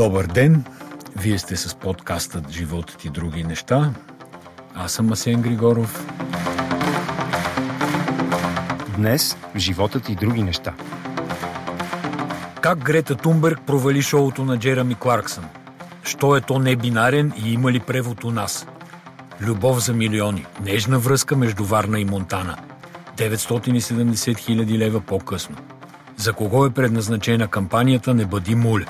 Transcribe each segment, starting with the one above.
Добър ден! Вие сте с подкастът Животът и други неща. Аз съм Асен Григоров. Днес Животът и други неща. Как Грета Тунберг провали шоуто на Джерами Кларксън? Що е то не бинарен и има ли превод у нас? Любов за милиони. Нежна връзка между Варна и Монтана. 970 хиляди лева по-късно. За кого е предназначена кампанията Не бъди муля?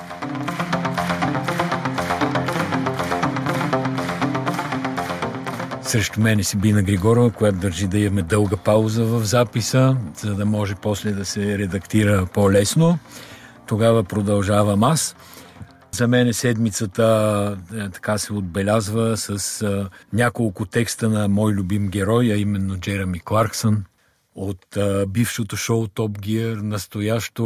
Срещу мене си Бина Григорова, която държи да имаме дълга пауза в записа, за да може после да се редактира по-лесно. Тогава продължавам аз. За мен седмицата е, така се отбелязва с а, няколко текста на мой любим герой, а именно Джереми Кларксън от а, бившото шоу Top Gear, настоящо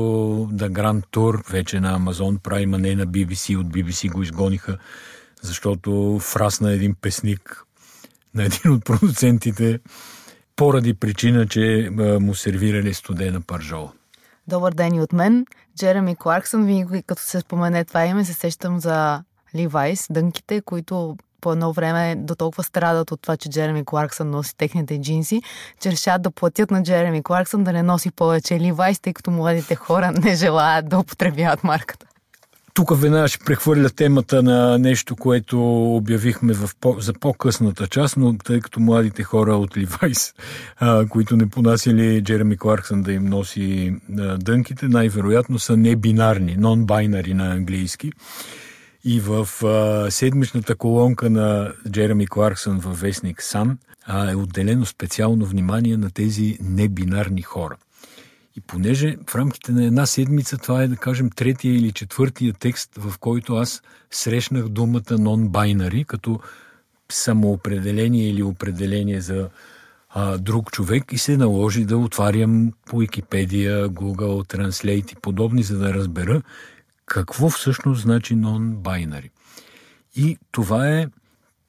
The Grand Tour, вече на Amazon Prime, а не на BBC. От BBC го изгониха, защото фрасна един песник на един от продуцентите поради причина, че му сервирали студена паржола. Добър ден и от мен. Джереми Кларксън, винаги като се спомене това име, се сещам за Ливайс, дънките, които по едно време до толкова страдат от това, че Джереми Кларксън носи техните джинси, че решават да платят на Джереми Кларксън да не носи повече Ливайс, тъй като младите хора не желаят да употребяват марката. Тук веднага ще прехвърля темата на нещо, което обявихме в по, за по-късната част, но тъй като младите хора от Ливайс, които не понасили Джереми Кларксън да им носи а, дънките, най-вероятно са небинарни, нон-байнари на английски. И в а, седмичната колонка на Джереми Кларксън във вестник Сан е отделено специално внимание на тези небинарни хора. И понеже в рамките на една седмица, това е да кажем третия или четвъртия текст, в който аз срещнах думата non-binary, като самоопределение или определение за а, друг човек и се наложи да отварям по Википедия, Google Translate и подобни, за да разбера какво всъщност значи non-binary. И това е,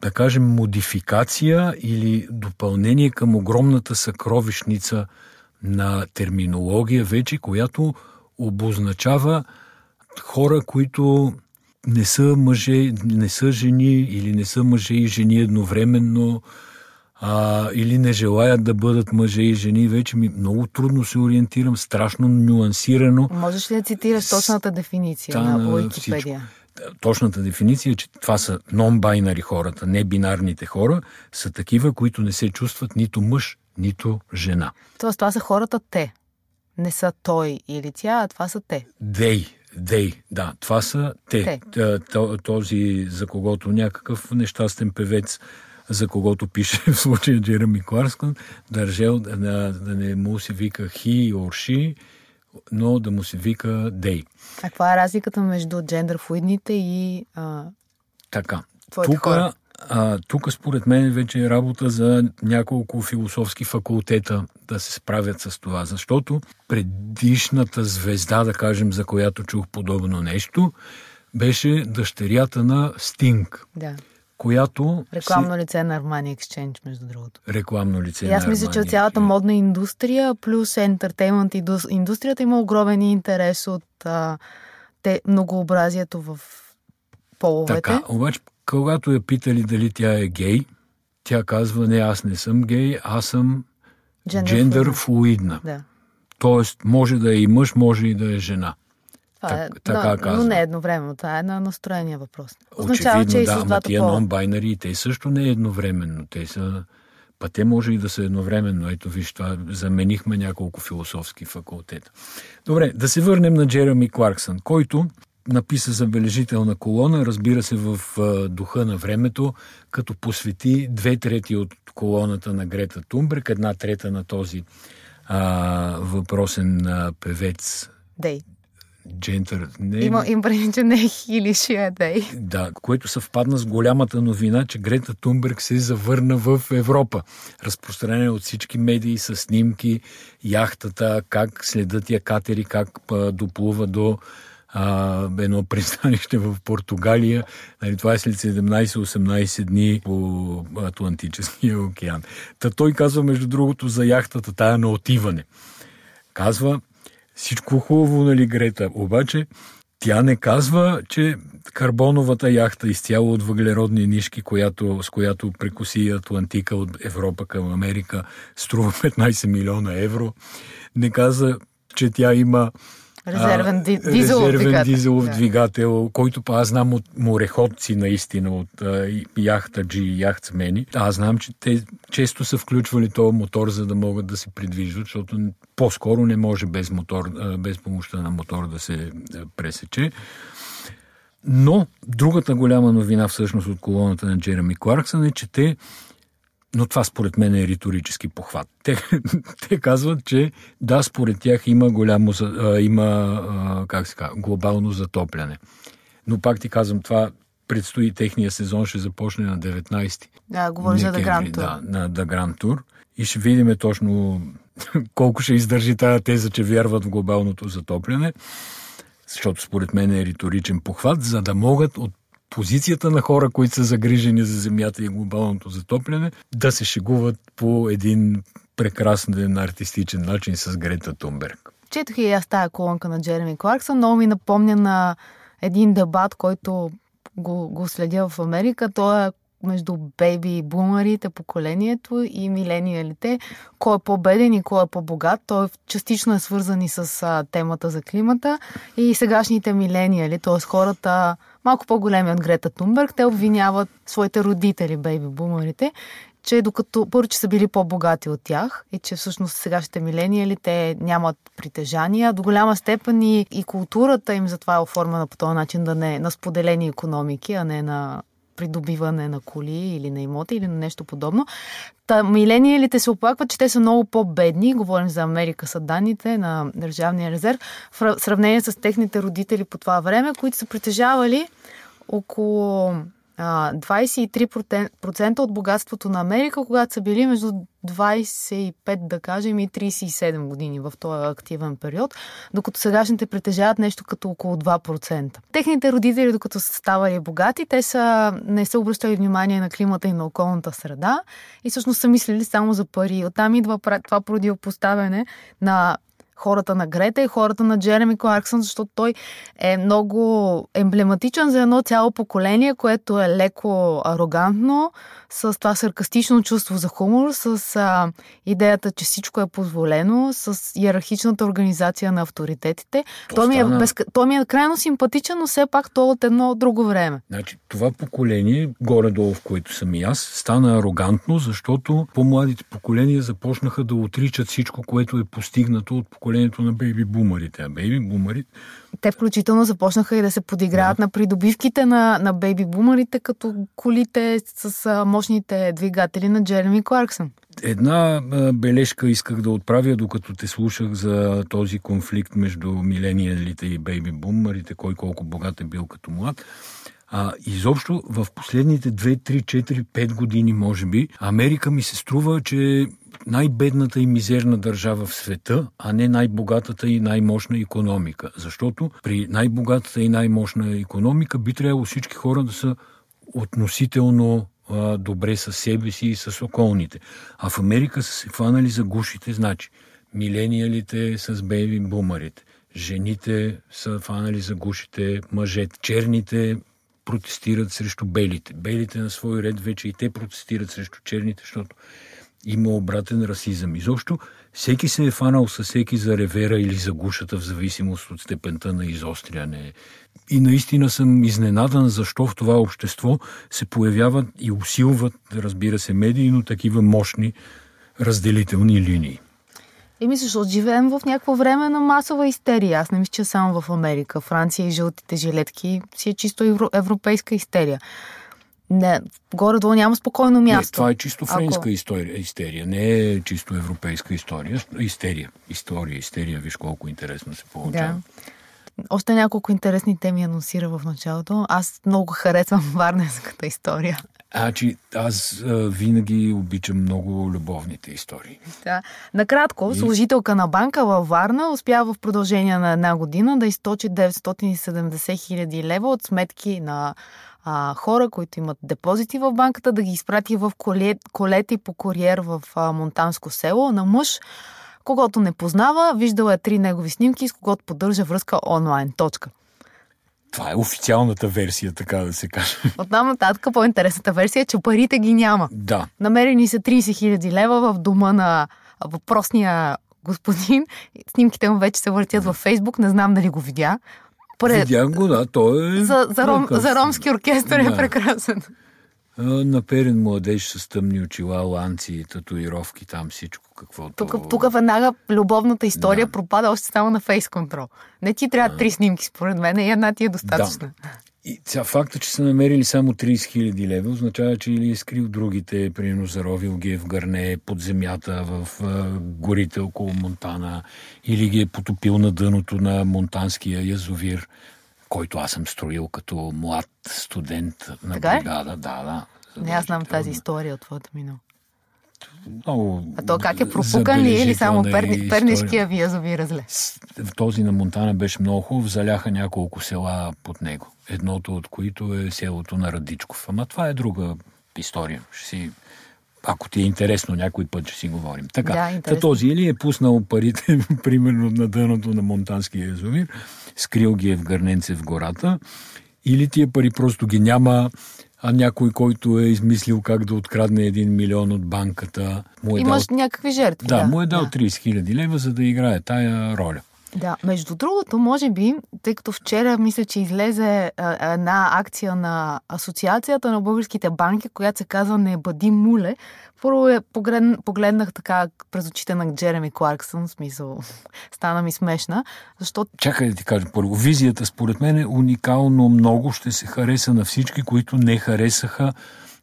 да кажем, модификация или допълнение към огромната съкровищница – на терминология вече, която обозначава хора, които не са мъже, не са жени или не са мъже и жени едновременно, а, или не желаят да бъдат мъже и жени, вече ми много трудно се ориентирам, страшно нюансирано. Можеш ли да цитираш точната дефиниция на Уикипедия? Точната дефиниция е, че това са нон-байнари хората, не бинарните хора, са такива, които не се чувстват нито мъж, нито жена. Тоест, това са хората те. Не са той или тя, а това са те. Дей, Дей, да, това са те. те. Този, за когото някакъв нещастен певец, за когото пише в случая Джереми Кларскън, държал да, да не му се вика or she, но да му се вика дей. А каква е разликата между джендър флуидните и а... Така. Тук а, тук според мен вече е работа за няколко философски факултета да се справят с това, защото предишната звезда, да кажем, за която чух подобно нещо, беше дъщерята на Стинг. Да. Която Рекламно си... лице на Armani Exchange, между другото. Рекламно лице И аз мисля, че цялата модна индустрия плюс ентертеймент индустрията има огромен интерес от а, те, многообразието в половете. Така, обаче когато я питали дали тя е гей, тя казва, не, аз не съм гей, аз съм джендър флуидна. Да. Тоест, може да е и мъж, може и да е жена. Това е, така но, казва. но не едновременно. Това е на настроения въпрос. Означава, Очевидно, че да, и с ама тия нон-байнари, те също не е едновременно. Те са... Па те може и да са едновременно. Ето виж, това заменихме няколко философски факултета. Добре, да се върнем на Джереми Кларксън, който написа забележителна колона, разбира се в духа на времето, като посвети две трети от колоната на Грета Тумбрек, една трета на този а, въпросен а, певец. Дей. Джентър. Не, Има, им преди, че не е Хили, ще е Дей. Да, което съвпадна с голямата новина, че Грета Тунберг се завърна в Европа. Разпространение от всички медии с снимки, яхтата, как следят я катери, как а, доплува до а, едно пристанище в Португалия. Нали, това е след 17-18 дни по Атлантическия океан. Та той казва, между другото, за яхтата тая на отиване. Казва, всичко хубаво, нали, Грета, обаче Тя не казва, че карбоновата яхта изцяло от въглеродни нишки, която, с която прекоси Атлантика от Европа към Америка, струва 15 милиона евро. Не каза, че тя има Резервен ди, дизелов резервен двигател. дизелов Да. двигател, който па аз знам от мореходци наистина, от а, яхтаджи и яхтсмени. Аз знам, че те често са включвали този мотор, за да могат да се придвижват, защото по-скоро не може без, мотор, а, без помощта на мотор да се пресече. Но другата голяма новина всъщност от колоната на Джереми Кларксън е, че те но това според мен е риторически похват. Те, те казват, че да, според тях има голямо, а, има, а, как се казва, глобално затопляне. Но пак ти казвам, това предстои техния сезон, ще започне на 19-ти. Да, говори за The декември, Grand Tour. Да, на The Grand Tour. И ще видим точно колко ще издържи тази теза, че вярват в глобалното затопляне, защото според мен е риторичен похват, за да могат от позицията на хора, които са загрижени за Земята и глобалното затопляне, да се шегуват по един прекрасен артистичен начин с Грета Тунберг. Четох и аз тая колонка на Джереми Кларксън. Много ми напомня на един дебат, който го, го следя в Америка. Той е между бейби бумерите, поколението и милениалите. Кой е по-беден и кой е по-богат. Той частично е свързан и с а, темата за климата. И сегашните милениали, т.е. хората малко по-големи от Грета Тунберг, те обвиняват своите родители, бейби бумерите, че докато първо, че са били по-богати от тях и че всъщност сегашните милениали те нямат притежания, до голяма степен и, и културата им затова е оформена по този начин да не е на споделени економики, а не на придобиване на коли или на имоти или на нещо подобно. Та, милениалите се оплакват, че те са много по-бедни, говорим за Америка са данните на Държавния резерв, в ра- сравнение с техните родители по това време, които са притежавали около а, 23% от богатството на Америка, когато са били между 25, да кажем, и 37 години в този активен период, докато сегашните притежават нещо като около 2%. Техните родители, докато са ставали богати, те са, не са обръщали внимание на климата и на околната среда и всъщност са мислили само за пари. Оттам идва това противопоставяне на хората на Грета и хората на Джереми Кларксън, защото той е много емблематичен за едно цяло поколение, което е леко арогантно, с това саркастично чувство за хумор, с а, идеята, че всичко е позволено, с иерархичната организация на авторитетите. То Той ми, е без, той ми е крайно симпатичен, но все пак той е от едно друго време. Значи, това поколение, горе-долу в което съм и аз, стана арогантно, защото по-младите поколения започнаха да отричат всичко, което е постигнато от поколението на бейби бумарите. А бейби бумарите Те включително започнаха и да се подиграват на придобивките на, на бейби бумарите, като колите с а, мощните двигатели на Джереми Кларксън. Една а, бележка исках да отправя, докато те слушах за този конфликт между милениалите и бейби бумарите, кой колко богат е бил като млад. А, изобщо в последните 2, 3, 4, 5 години, може би, Америка ми се струва, че е най-бедната и мизерна държава в света, а не най-богатата и най-мощна економика. Защото при най-богатата и най-мощна економика би трябвало всички хора да са относително а, добре с себе си и с околните. А в Америка са се хванали за гушите, значи милениалите с бейби бумарите, жените са хванали за гушите мъжете, черните протестират срещу белите. Белите на свой ред вече и те протестират срещу черните, защото има обратен расизъм. Изобщо всеки се е фанал със всеки за ревера или за гушата, в зависимост от степента на изостряне. И наистина съм изненадан защо в това общество се появяват и усилват, разбира се, медийно такива мощни разделителни линии. И мисля, защото живеем в някакво време на масова истерия. Аз не мисля, че само в Америка. Франция и жълтите жилетки си е чисто евро, европейска истерия. Не, горе-долу няма спокойно място. Не, това е чисто френска Ако- история, истерия, не е чисто европейска история. Истерия. История, истерия, виж колко интересно се получава. Да. Още няколко интересни теми анонсира в началото. Аз много харесвам варненската история. Значи, аз а, винаги обичам много любовните истории. Да. Накратко, служителка на банка във Варна успява в продължение на една година да източи 970 хиляди лева от сметки на а, хора, които имат депозити в банката, да ги изпрати в колет, колети по куриер в а, Монтанско село на мъж, когато не познава, виждала е три негови снимки, с когото поддържа връзка онлайн. Точка. Това е официалната версия, така да се каже. Оттам нататък по-интересната версия е, че парите ги няма. Да. Намерени са 30 хиляди лева в дома на въпросния господин. Снимките му вече се въртят във Фейсбук, не знам дали го видя. Пред... Видях го, да, той е... За, за, ром, за ромски оркестър да. е прекрасен. Наперен младеж с тъмни очила, ланци, татуировки, там всичко каквото... Тук, тук веднага любовната история да. пропада още само на фейс контрол. Не ти трябва три снимки, според мен, и една ти е достатъчна. Да. И сега факта, че са намерили само 30 хиляди лева, означава, че или е скрил другите, примерно заровил ги е в гърне под земята, в горите около Монтана, или ги е потопил на дъното на Монтанския язовир, който аз съм строил като млад студент на така е? бригада. Да, да. Не, аз знам тази история от твоята минало. Много а то как е пропукан ли или само перни, пернишкия ви язови разле? Този на Монтана беше много хубав, заляха няколко села под него. Едното от които е селото на Радичков. Ама това е друга история. Ще си ако ти е интересно, някой път ще си говорим. Така, да, този или е пуснал парите, примерно на дъното на Монтанския язовир, скрил ги е в гърненце в гората, или тия пари просто ги няма, а някой, който е измислил как да открадне един милион от банката. Му е Имаш дал... някакви жертви. Да, да, му е дал да. 30 хиляди лева, за да играе тая роля. Да, между другото, може би, тъй като вчера мисля, че излезе а, една акция на Асоциацията на българските банки, която се казва Не бъди муле. Първо е поглед, погледнах така през очите на Джереми Кларксън, в смисъл, стана ми смешна, защото... Чакай да ти кажа първо. Визията според мен е уникално много, ще се хареса на всички, които не харесаха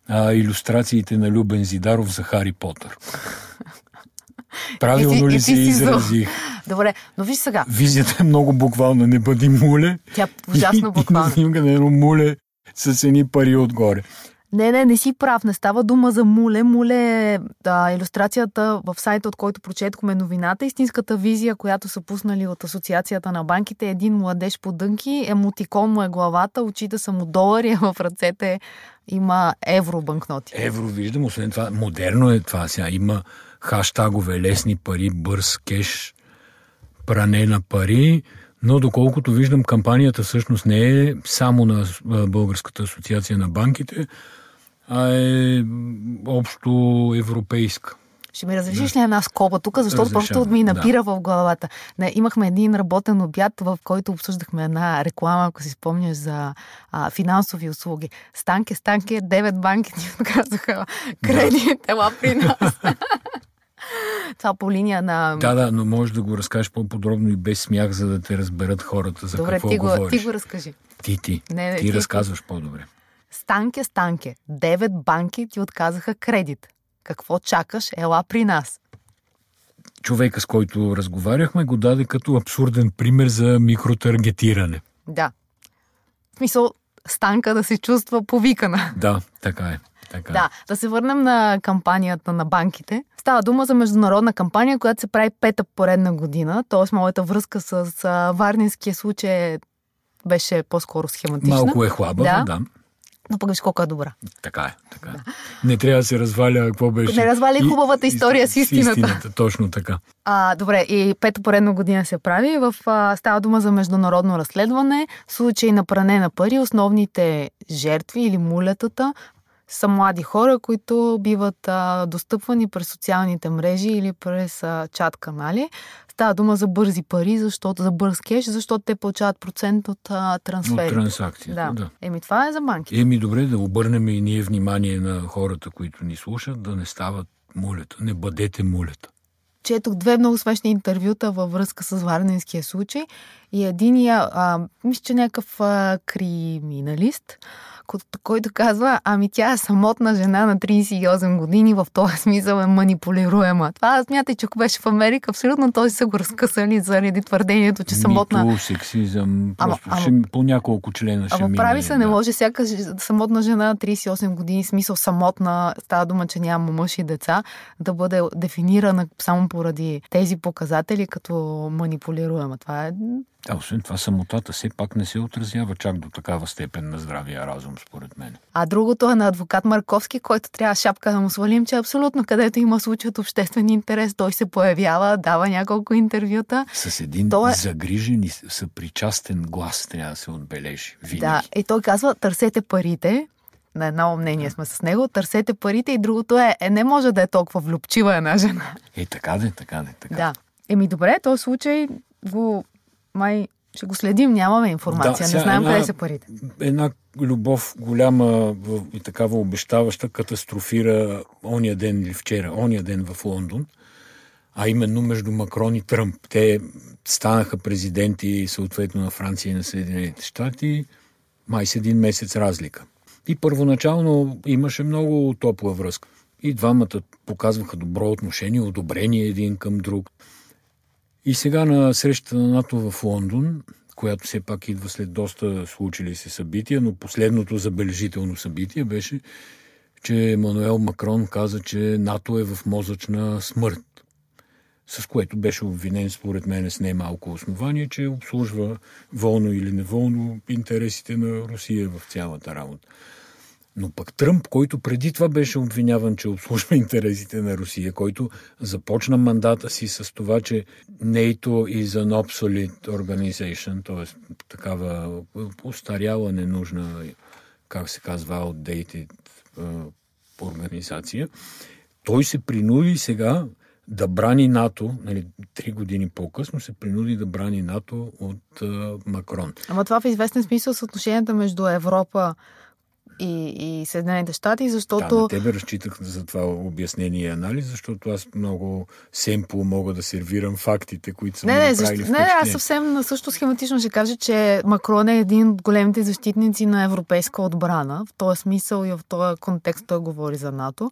а, иллюстрациите на Любен Зидаров за Хари Потър. Правилно ли се изразих? Добре, но виж сега. Визията е много буквална. Не бъди муле. Тя ужасно буквална. снимка на едно муле с едни пари отгоре. Не, не, не си прав. Не става дума за муле. Муле е да, иллюстрацията в сайта, от който прочетохме новината. Истинската визия, която са пуснали от Асоциацията на банките. Един младеж по дънки, емотикон му е главата, очите са му долари, а в ръцете има евро банкноти. Евро, виждам. Освен това, модерно е това сега. Има хаштагове лесни пари, бърз кеш, пране на пари, но доколкото виждам, кампанията всъщност не е само на Българската асоциация на банките, а е общо европейска. Ще ми разрешиш да. ли една скоба тук, защото Разрешам. просто ми напира да. в главата. Не, имахме един работен обяд, в който обсъждахме една реклама, ако си спомняш, за а, финансови услуги. Станке, станке, девет банки ни отказаха кредит, ела при нас. Това по линия на... Да, да, но можеш да го разкажеш по-подробно и без смях, за да те разберат хората за Добре, какво ти говориш. Добре, ти го разкажи. Ти, ти. Не, не, ти, ти разказваш по-добре. Станке, станке. Девет банки ти отказаха кредит. Какво чакаш? Ела при нас. Човека, с който разговаряхме, го даде като абсурден пример за микротаргетиране. Да. В смисъл, станка да се чувства повикана. Да, така е. Така. Да, да се върнем на кампанията на банките. Става дума за международна кампания, която се прави пета поредна година. Тоест, моята връзка с Варнинския случай беше по-скоро схематична. Малко е хлабава, да. да. Но пък виж колко е добра. Така е, така е. Не трябва да се разваля какво беше. Не разваля и, хубавата история и, с истината. С истината. Точно така. А, добре, и пето поредна година се прави. В, а, става дума за международно разследване. Случай на пране на пари. Основните жертви или мулетата са млади хора, които биват а, достъпвани през социалните мрежи или през а, чат канали. Става дума за бързи пари, защото за бърз кеш, защото те получават процент от а, трансфери. От транзакции. Да. да. Еми, това е за банки. Еми, добре, да обърнем и ние внимание на хората, които ни слушат, да не стават мулета. Не бъдете мулета. Четох две много смешни интервюта във връзка с Варненския случай и единия, а, мисля, че някакъв а, криминалист, който казва, ами тя е самотна жена на 38 години, в този смисъл е манипулируема. Това смятай, че ако беше в Америка, абсолютно този са го разкъсали заради твърдението, че самотна... Мито, сексизъм, просто ама, ще, по няколко члена ще Ама прави се, да. не може всяка самотна жена на 38 години, смисъл самотна, става дума, че няма мъж и деца, да бъде дефинирана само поради тези показатели като манипулируема. Това е а освен това, самотата все пак не се отразява чак до такава степен на здравия разум, според мен. А другото е на адвокат Марковски, който трябва шапка да му свалим, че абсолютно където има случай от обществен интерес, той се появява, дава няколко интервюта. С един той е... загрижен и съпричастен глас трябва да се отбележи. Винаги. Да, и той казва, търсете парите, на едно мнение сме с него, търсете парите и другото е, е не може да е толкова влюбчива една жена. Е, така де, така де, така. Да. Еми добре, този случай го май ще го следим, нямаме информация, да, не знаем една, къде са парите. Една любов голяма и такава обещаваща катастрофира ония ден или вчера, ония ден в Лондон, а именно между Макрон и Тръмп. Те станаха президенти съответно на Франция и на Съединените щати, май с един месец разлика. И първоначално имаше много топла връзка. И двамата показваха добро отношение, одобрение един към друг. И сега на срещата на НАТО в Лондон, която все пак идва след доста случили се събития, но последното забележително събитие беше, че Емануел Макрон каза, че НАТО е в мозъчна смърт, с което беше обвинен, според мен, с немалко основание, че обслужва волно или неволно интересите на Русия в цялата работа. Но пък Тръмп, който преди това беше обвиняван, че обслужва интересите на Русия, който започна мандата си с това, че NATO is an obsolete organization, т.е. такава устаряла, ненужна, как се казва, outdated организация, той се принуди сега да брани НАТО, нали, три години по-късно се принуди да брани НАТО от а, Макрон. Ама това в известен смисъл съотношенията между Европа и, и Съединените щати, защото... Да, на тебе разчитах за това обяснение и анализ, защото аз много семпо мога да сервирам фактите, които са не, не, защо... не, не, аз съвсем също схематично ще кажа, че Макрон е един от големите защитници на европейска отбрана. В този смисъл и в този контекст той говори за НАТО.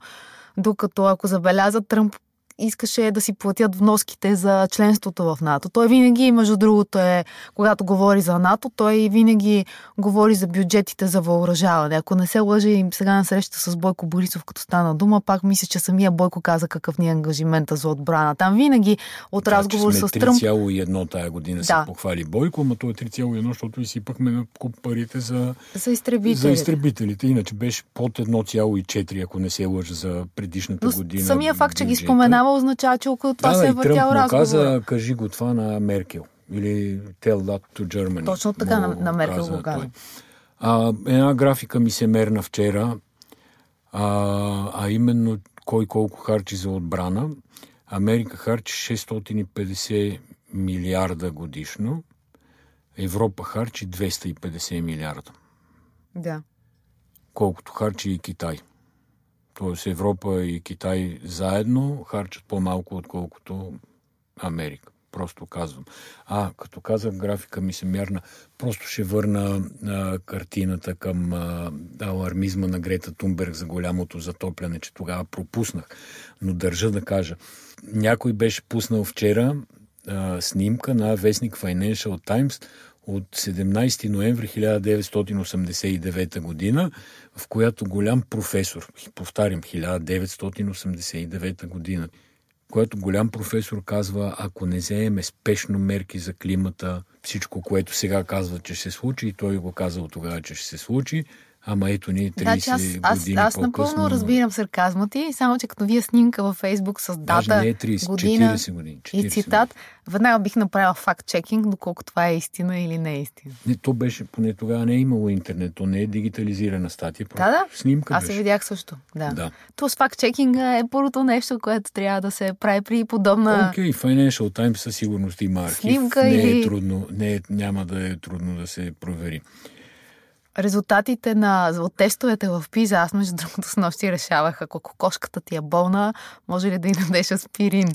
Докато ако забелязат Тръмп искаше да си платят вноските за членството в НАТО. Той винаги, между другото, е, когато говори за НАТО, той винаги говори за бюджетите за въоръжаване. Ако не се лъжи и сега на среща с Бойко Борисов, като стана дума, пак мисля, че самия Бойко каза какъв ни е ангажимента за отбрана. Там винаги от да, разговор с Тръмп... 3,1 тая година да. се похвали Бойко, но то е 3,1, защото изсипахме на куп парите за, за, изтребителите. за изтребителите. Иначе беше под 1,4, ако не се лъжа за предишната но година. Самия факт, че ги споменава, означава, че около това да, се е въртял разговор. каза, кажи го това на Меркел. Или tell that to Germany. Точно така на, на Меркел го каза. А, една графика ми се мерна вчера, а, а именно кой колко харчи за отбрана. Америка харчи 650 милиарда годишно, Европа харчи 250 милиарда. Да. Колкото харчи и Китай. Тоест Европа и Китай заедно харчат по-малко, отколкото Америка. Просто казвам. А, като казах, графика ми се мярна. Просто ще върна а, картината към а, алармизма на Грета Тунберг за голямото затопляне, че тогава пропуснах. Но държа да кажа. Някой беше пуснал вчера а, снимка на вестник Financial Times от 17 ноември 1989 година, в която голям професор, повтарям, 1989 година, която голям професор казва, ако не вземем спешно мерки за климата, всичко, което сега казва, че ще се случи, и той го казал тогава, че ще се случи, Ама ето ни 30 значи аз, аз, години аз, аз напълно разбирам сарказма ти, само че като вие снимка във Фейсбук с дата, не е 30, година 40 години, 40 и цитат, веднага бих направила факт-чекинг, доколко това е истина или не е истина. Не, то беше, поне тогава не е имало интернет, то не е дигитализирана статия, да, да. снимка Аз се видях също, да. да. То с факт-чекинга е първото нещо, което трябва да се прави при подобна... Окей, okay, Financial Times със сигурност има архив. Снимка не е или... е трудно, не е, няма да е трудно да се провери резултатите на, от тестовете в ПИЗа, аз между другото с нощи решавах, ако кокошката ти е болна, може ли да й дадеш аспирин.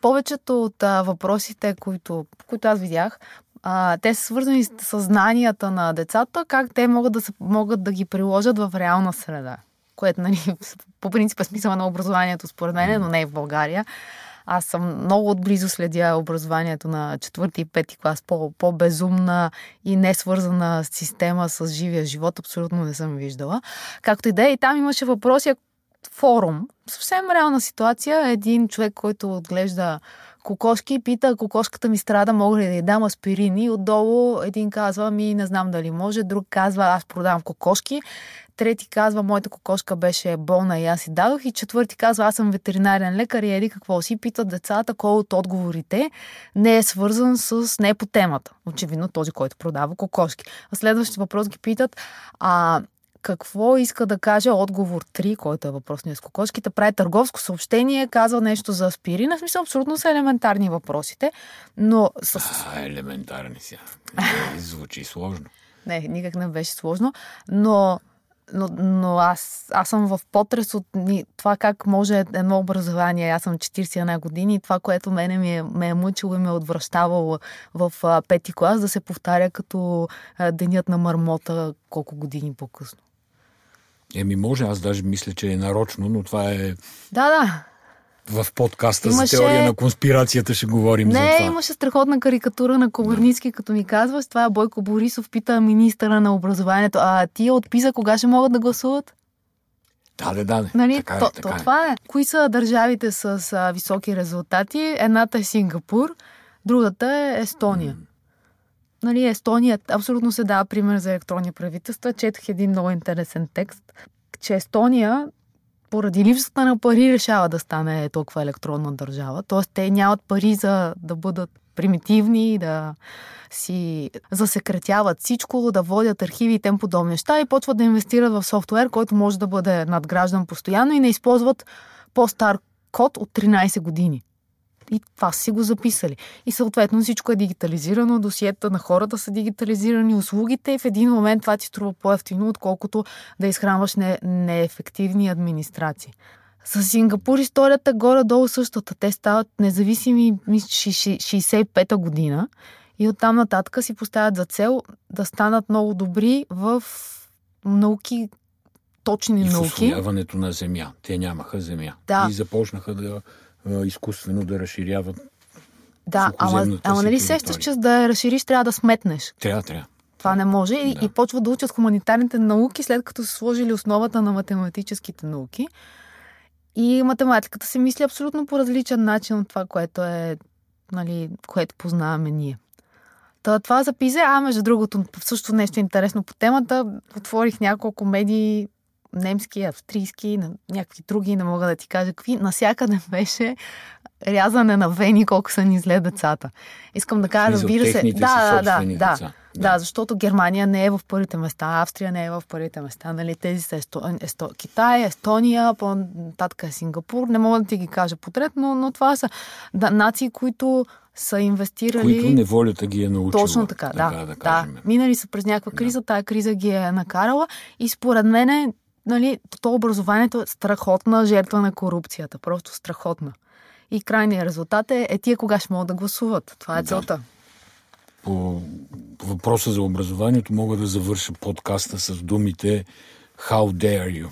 Повечето от а, въпросите, които, които аз видях, а, те са свързани с съзнанията на децата, как те могат да, се, могат да ги приложат в реална среда. Което, нали, по принцип е смисъла на образованието, според мен, но не и в България. Аз съм много отблизо следя образованието на четвърти и пети клас, по, по-безумна и не свързана система с живия живот, абсолютно не съм виждала. Както и да е, и там имаше въпроси, форум, съвсем реална ситуация, един човек, който отглежда кокошки, пита, кокошката ми страда, мога ли да й дам аспирини? Отдолу един казва, ми не знам дали може, друг казва, аз продавам кокошки. Трети казва, моята кокошка беше болна и аз си дадох. И четвърти казва, аз съм ветеринарен лекар и еди какво си. Питат децата, кой от отговорите не е свързан с не е по темата. Очевидно този, който продава кокошки. А следващия въпрос ги питат, а какво иска да каже отговор 3, който е въпросния с кокошките, прави търговско съобщение, казва нещо за аспирина. В смисъл, абсолютно са елементарни въпросите, но с... А, елементарни си. Звучи сложно. Не, никак не беше сложно, но но, но аз, аз съм в потрес от това как може едно образование. Аз съм 41 години и това, което мене ми е, ме е мъчило и ме е отвръщавало в а, пети клас, да се повтаря като а, денят на мармота колко години по-късно. Еми може, аз даже мисля, че е нарочно, но това е... Да, да. В подкаста имаше... за теория на конспирацията ще говорим Не, за това. Не, имаше страхотна карикатура на Комарницки, като ми казваш. Това е Бойко Борисов, пита министъра на образованието. А тия отписа кога ще могат да гласуват? Да, да, да. Нали? Така е, то, така то, е. това е. Кои са държавите с а, високи резултати? Едната е Сингапур, другата е Естония. Mm. Нали, Естония абсолютно се дава пример за електронни правителства. Четах един много интересен текст, че Естония поради липсата на пари решава да стане толкова електронна държава. Тоест, те нямат пари за да бъдат примитивни, да си засекретяват всичко, да водят архиви и тем подобни неща и почват да инвестират в софтуер, който може да бъде надграждан постоянно и не използват по-стар код от 13 години. И това си го записали. И съответно всичко е дигитализирано, досиета на хората са дигитализирани, услугите и в един момент това ти струва по-ефтино, отколкото да изхранваш не, неефективни администрации. С Сингапур историята горе-долу същата. Те стават независими 65-та година и оттам нататък си поставят за цел да станат много добри в науки, точни и науки. в освояването на земя. Те нямаха земя. Да. И започнаха да изкуствено да разширяват Да, ама, ама нали сещаш, че да я разшириш, трябва да сметнеш. Трябва, трябва. Това не може. И, да. и почва да учат хуманитарните науки, след като са сложили основата на математическите науки. И математиката се мисли абсолютно по различен начин от това, което е, нали, което познаваме ние. Та, това записа, а между другото, също нещо интересно по темата, отворих няколко медии, немски, австрийски, някакви други, не мога да ти кажа какви, насякъде беше рязане на вени, колко са ни зле децата. Искам да кажа, разбира се. Да, да, да, да. Да, защото Германия не е в първите места, Австрия не е в първите места. Нали? Тези са Есто... Есто... Китай, Естония, по-нататък е Сингапур. Не мога да ти ги кажа подред, но, но това са да, нации, които са инвестирали... Които неволята ги е научила. Точно така, да. да, да, да. Минали са през някаква криза, да. тая криза ги е накарала и според мен нали, то образованието е страхотна жертва на корупцията. Просто страхотна. И крайният резултат е, е тия кога ще могат да гласуват. Това е Да. целта. По въпроса за образованието мога да завърша подкаста с думите How dare you?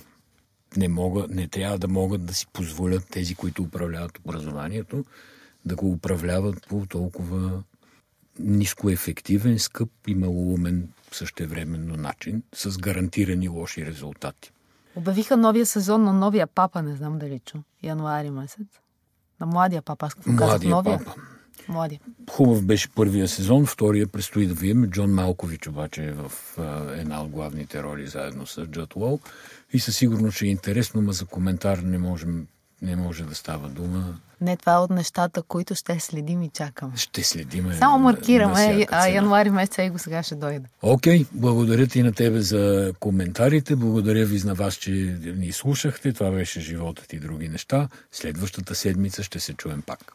Не, мога, не трябва да могат да си позволят тези, които управляват образованието, да го управляват по толкова нискоефективен, скъп и малоумен същевременно начин, с гарантирани лоши резултати. Обявиха новия сезон на новия папа, не знам дали чу. Януари месец. На младия папа. Аз какво казах новия? папа. Младия. Хубав беше първия сезон, втория предстои да видим. Джон Малкович обаче е в а, една от главните роли заедно с Джот Лоу. И със сигурност ще е интересно, но за коментар не, можем, не може да става дума. Не, това е от нещата, които ще следим и чакаме. Ще следиме. Само на- маркираме, на а януари месец и го сега ще дойде. Окей, благодаря ти на тебе за коментарите. Благодаря ви на вас, че ни слушахте. Това беше животът и други неща. Следващата седмица ще се чуем пак.